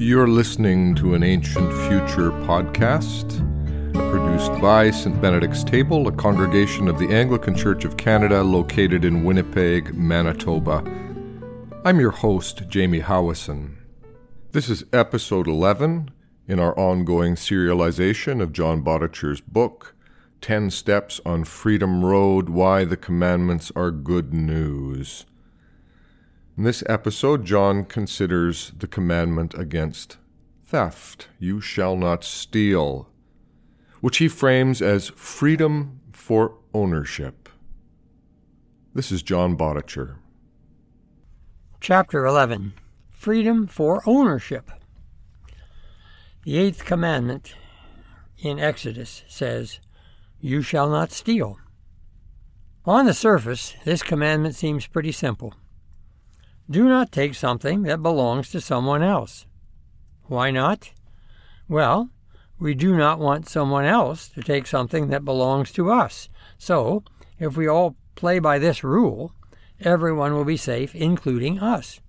You're listening to an Ancient Future podcast produced by St. Benedict's Table, a congregation of the Anglican Church of Canada located in Winnipeg, Manitoba. I'm your host, Jamie Howison. This is episode 11 in our ongoing serialization of John Badertscher's book, 10 Steps on Freedom Road Why the Commandments Are Good News. In this episode, John considers the commandment against theft you shall not steal, which he frames as freedom for ownership. This is John Badertscher. Chapter 11 Freedom for Ownership. The eighth commandment in Exodus says, You shall not steal. On the surface, this commandment seems pretty simple. Do not take something that belongs to someone else. Why not? Well, we do not want someone else to take something that belongs to us. So, if we all play by this rule, everyone will be safe, including us.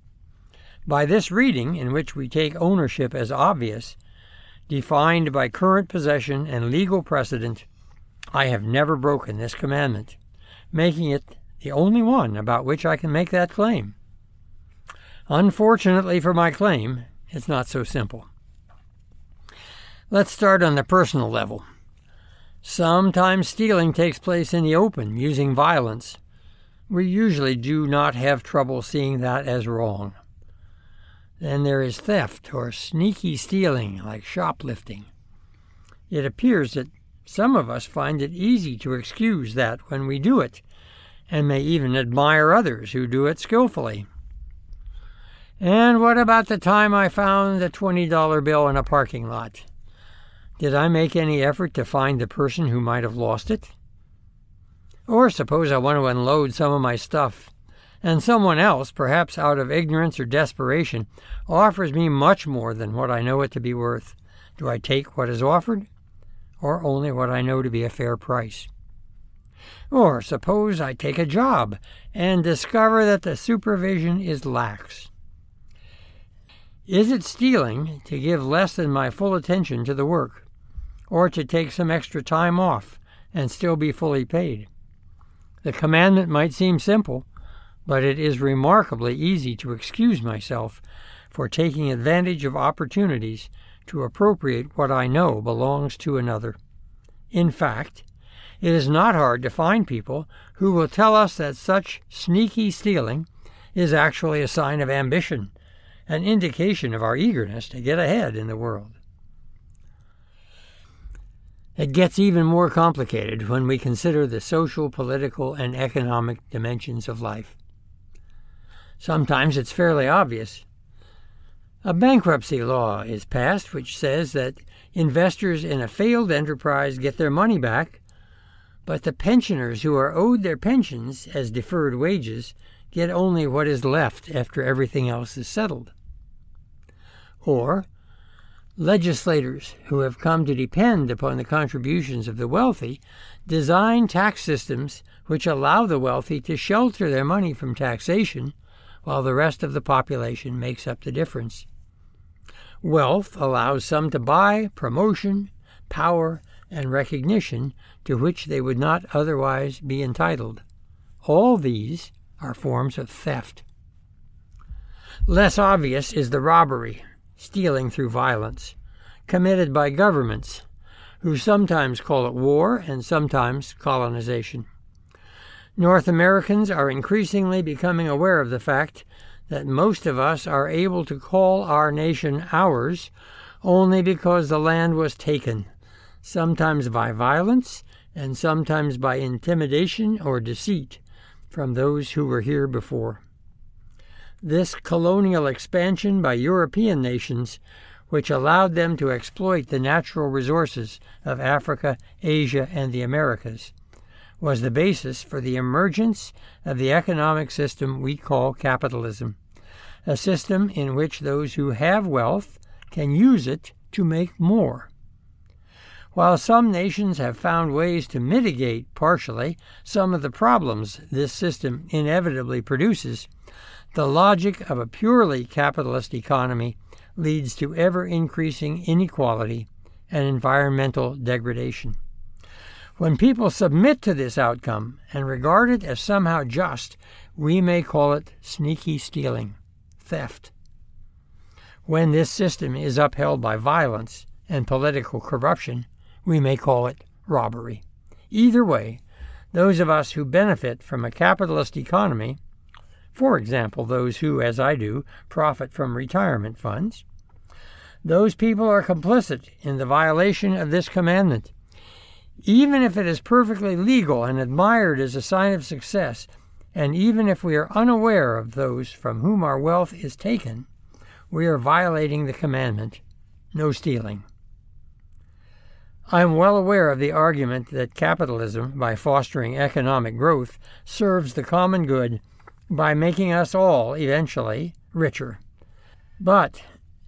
By this reading, in which we take ownership as obvious, defined by current possession and legal precedent, I have never broken this commandment, making it the only one about which I can make that claim. Unfortunately for my claim, it's not so simple. Let's start on the personal level. Sometimes stealing takes place in the open, using violence. We usually do not have trouble seeing that as wrong. Then there is theft or sneaky stealing, like shoplifting. It appears that some of us find it easy to excuse that when we do it, and may even admire others who do it skillfully. And what about the time I found the $20 bill in a parking lot? Did I make any effort to find the person who might have lost it? Or suppose I want to unload some of my stuff, and someone else, perhaps out of ignorance or desperation, offers me much more than what I know it to be worth. Do I take what is offered, or only what I know to be a fair price? Or suppose I take a job and discover that the supervision is lax. Is it stealing to give less than my full attention to the work, or to take some extra time off and still be fully paid? The commandment might seem simple, but it is remarkably easy to excuse myself for taking advantage of opportunities to appropriate what I know belongs to another. In fact, it is not hard to find people who will tell us that such sneaky stealing is actually a sign of ambition an indication of our eagerness to get ahead in the world. It gets even more complicated when we consider the social, political, and economic dimensions of life. Sometimes it's fairly obvious. A bankruptcy law is passed which says that investors in a failed enterprise get their money back, but the pensioners who are owed their pensions as deferred wages get only what is left after everything else is settled or legislators who have come to depend upon the contributions of the wealthy design tax systems which allow the wealthy to shelter their money from taxation while the rest of the population makes up the difference. Wealth allows some to buy promotion, power, and recognition to which they would not otherwise be entitled. All these are forms of theft. Less obvious is the robbery stealing through violence, committed by governments, who sometimes call it war and sometimes colonization. North Americans are increasingly becoming aware of the fact that most of us are able to call our nation ours only because the land was taken, sometimes by violence and sometimes by intimidation or deceit from those who were here before. This colonial expansion by European nations, which allowed them to exploit the natural resources of Africa, Asia, and the Americas, was the basis for the emergence of the economic system we call capitalism, a system in which those who have wealth can use it to make more. While some nations have found ways to mitigate partially some of the problems this system inevitably produces, the logic of a purely capitalist economy leads to ever increasing inequality and environmental degradation. When people submit to this outcome and regard it as somehow just, we may call it sneaky stealing, theft. When this system is upheld by violence and political corruption, we may call it robbery. Either way, those of us who benefit from a capitalist economy, for example, those who, as I do, profit from retirement funds, those people are complicit in the violation of this commandment. Even if it is perfectly legal and admired as a sign of success, and even if we are unaware of those from whom our wealth is taken, we are violating the commandment no stealing. I am well aware of the argument that capitalism, by fostering economic growth, serves the common good by making us all, eventually, richer. But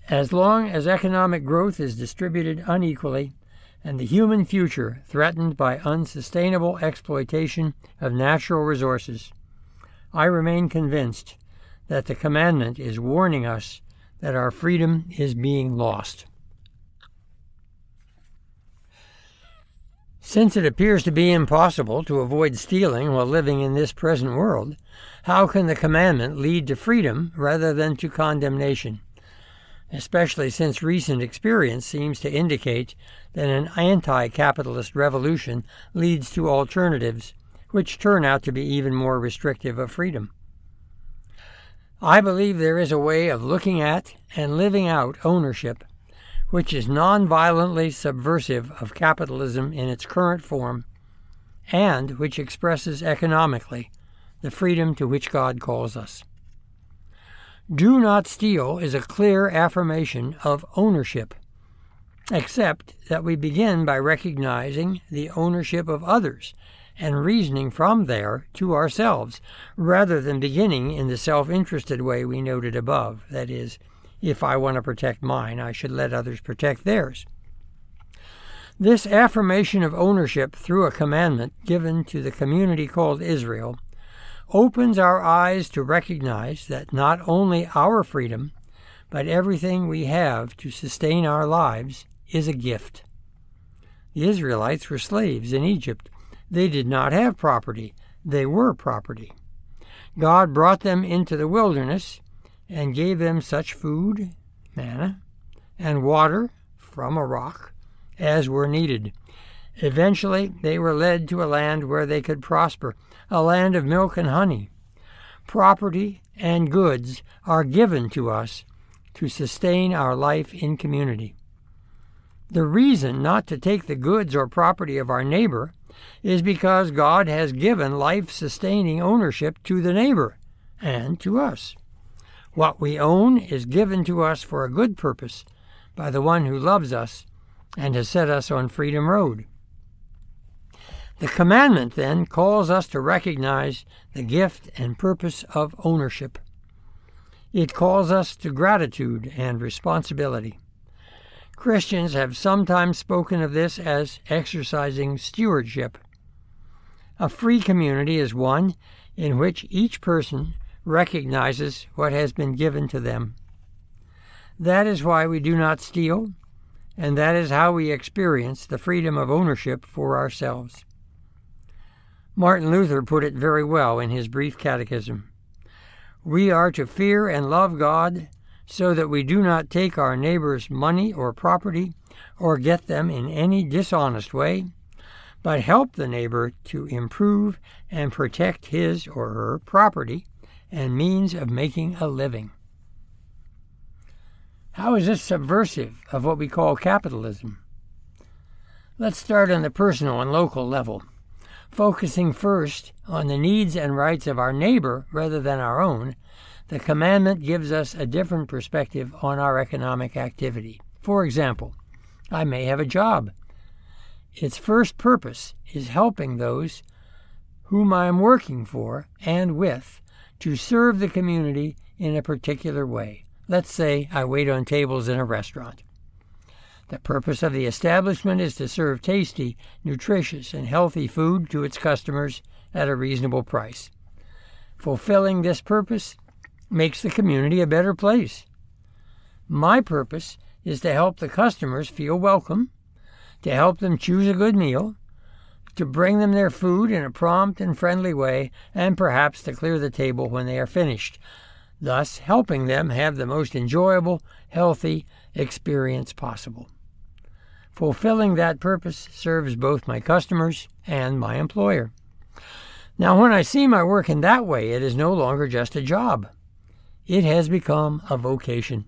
as long as economic growth is distributed unequally and the human future threatened by unsustainable exploitation of natural resources, I remain convinced that the commandment is warning us that our freedom is being lost. Since it appears to be impossible to avoid stealing while living in this present world, how can the commandment lead to freedom rather than to condemnation? Especially since recent experience seems to indicate that an anti capitalist revolution leads to alternatives, which turn out to be even more restrictive of freedom. I believe there is a way of looking at and living out ownership which is non-violently subversive of capitalism in its current form, and which expresses economically the freedom to which God calls us. Do not steal is a clear affirmation of ownership, except that we begin by recognizing the ownership of others and reasoning from there to ourselves, rather than beginning in the self interested way we noted above, that is, if I want to protect mine, I should let others protect theirs. This affirmation of ownership through a commandment given to the community called Israel opens our eyes to recognize that not only our freedom, but everything we have to sustain our lives is a gift. The Israelites were slaves in Egypt. They did not have property, they were property. God brought them into the wilderness and gave them such food, manna, and water from a rock as were needed. Eventually, they were led to a land where they could prosper, a land of milk and honey. Property and goods are given to us to sustain our life in community. The reason not to take the goods or property of our neighbor is because God has given life sustaining ownership to the neighbor and to us. What we own is given to us for a good purpose by the one who loves us and has set us on Freedom Road. The commandment, then, calls us to recognize the gift and purpose of ownership. It calls us to gratitude and responsibility. Christians have sometimes spoken of this as exercising stewardship. A free community is one in which each person recognizes what has been given to them. That is why we do not steal, and that is how we experience the freedom of ownership for ourselves. Martin Luther put it very well in his brief catechism. We are to fear and love God so that we do not take our neighbor's money or property or get them in any dishonest way, but help the neighbor to improve and protect his or her property and means of making a living. How is this subversive of what we call capitalism? Let's start on the personal and local level, focusing first on the needs and rights of our neighbor rather than our own. The commandment gives us a different perspective on our economic activity. For example, I may have a job. Its first purpose is helping those whom I am working for and with to serve the community in a particular way. Let's say I wait on tables in a restaurant. The purpose of the establishment is to serve tasty, nutritious, and healthy food to its customers at a reasonable price. Fulfilling this purpose makes the community a better place. My purpose is to help the customers feel welcome, to help them choose a good meal, to bring them their food in a prompt and friendly way, and perhaps to clear the table when they are finished, thus helping them have the most enjoyable, healthy experience possible. Fulfilling that purpose serves both my customers and my employer. Now, when I see my work in that way, it is no longer just a job. It has become a vocation.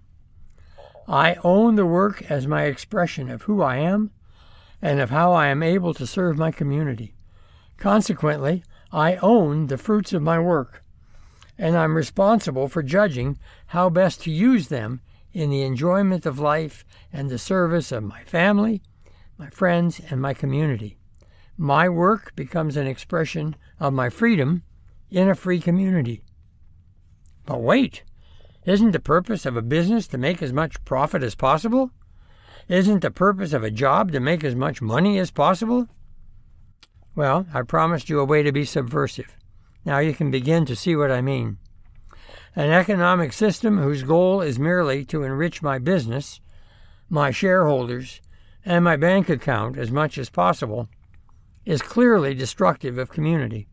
I own the work as my expression of who I am and of how I am able to serve my community. Consequently, I own the fruits of my work, and I'm responsible for judging how best to use them in the enjoyment of life and the service of my family, my friends, and my community. My work becomes an expression of my freedom in a free community. But wait, isn't the purpose of a business to make as much profit as possible? Isn't the purpose of a job to make as much money as possible? Well, I promised you a way to be subversive. Now you can begin to see what I mean. An economic system whose goal is merely to enrich my business, my shareholders, and my bank account as much as possible is clearly destructive of community,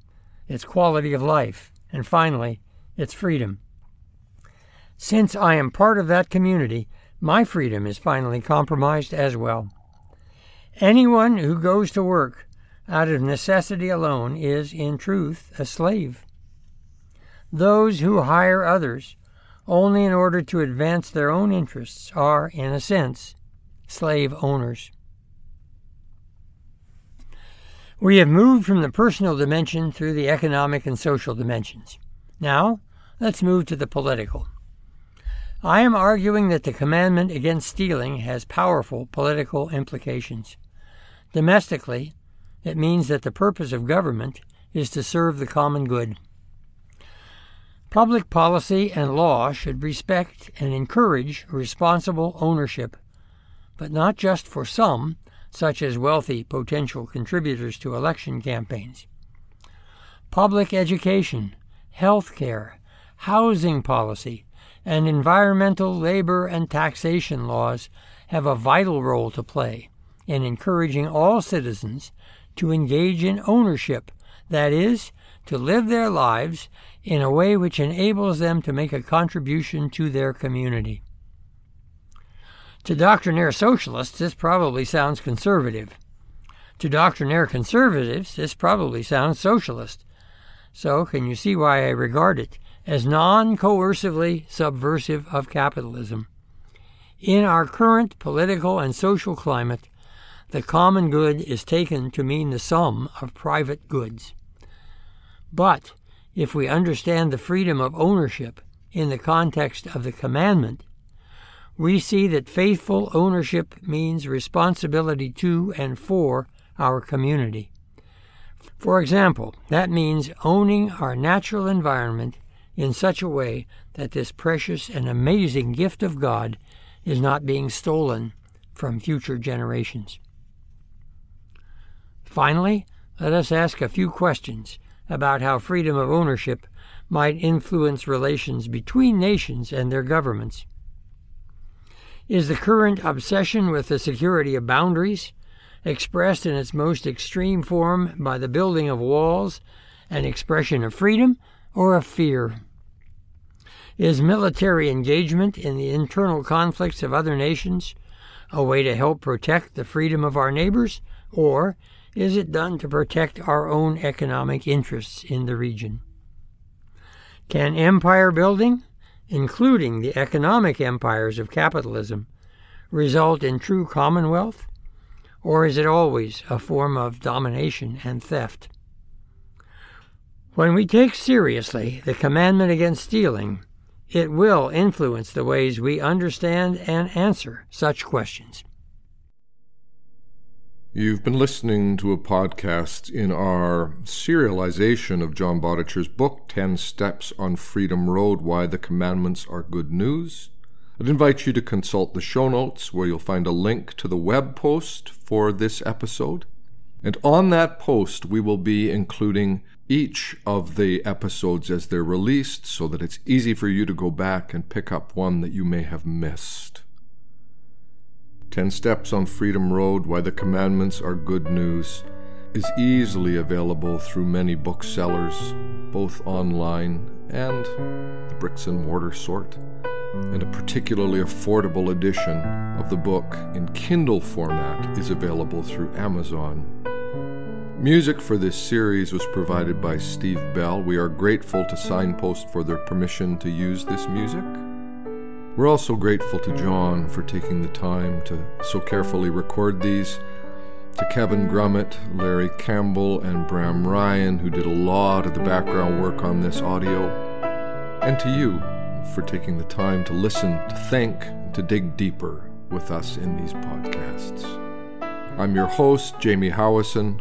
its quality of life, and finally, its freedom. Since I am part of that community, my freedom is finally compromised as well. Anyone who goes to work out of necessity alone is, in truth, a slave. Those who hire others only in order to advance their own interests are, in a sense, slave owners. We have moved from the personal dimension through the economic and social dimensions. Now, let's move to the political. I am arguing that the commandment against stealing has powerful political implications. Domestically, it means that the purpose of government is to serve the common good. Public policy and law should respect and encourage responsible ownership, but not just for some, such as wealthy potential contributors to election campaigns. Public education, health care, housing policy, and environmental, labor, and taxation laws have a vital role to play in encouraging all citizens to engage in ownership, that is, to live their lives in a way which enables them to make a contribution to their community. To doctrinaire socialists, this probably sounds conservative. To doctrinaire conservatives, this probably sounds socialist. So, can you see why I regard it as non coercively subversive of capitalism. In our current political and social climate, the common good is taken to mean the sum of private goods. But if we understand the freedom of ownership in the context of the commandment, we see that faithful ownership means responsibility to and for our community. For example, that means owning our natural environment in such a way that this precious and amazing gift of God is not being stolen from future generations. Finally, let us ask a few questions about how freedom of ownership might influence relations between nations and their governments. Is the current obsession with the security of boundaries, expressed in its most extreme form by the building of walls, an expression of freedom or of fear? Is military engagement in the internal conflicts of other nations a way to help protect the freedom of our neighbors, or is it done to protect our own economic interests in the region? Can empire building, including the economic empires of capitalism, result in true commonwealth, or is it always a form of domination and theft? When we take seriously the commandment against stealing, it will influence the ways we understand and answer such questions. You've been listening to a podcast in our serialization of John Badertscher's book, 10 Steps on Freedom Road Why the Commandments Are Good News. I'd invite you to consult the show notes where you'll find a link to the web post for this episode. And on that post, we will be including each of the episodes as they're released so that it's easy for you to go back and pick up one that you may have missed. 10 Steps on Freedom Road Why the Commandments Are Good News is easily available through many booksellers, both online and the bricks and mortar sort. And a particularly affordable edition of the book in Kindle format is available through Amazon. Music for this series was provided by Steve Bell. We are grateful to Signpost for their permission to use this music. We're also grateful to John for taking the time to so carefully record these, to Kevin Grummett, Larry Campbell, and Bram Ryan, who did a lot of the background work on this audio, and to you for taking the time to listen, to think, to dig deeper with us in these podcasts. I'm your host, Jamie Howison.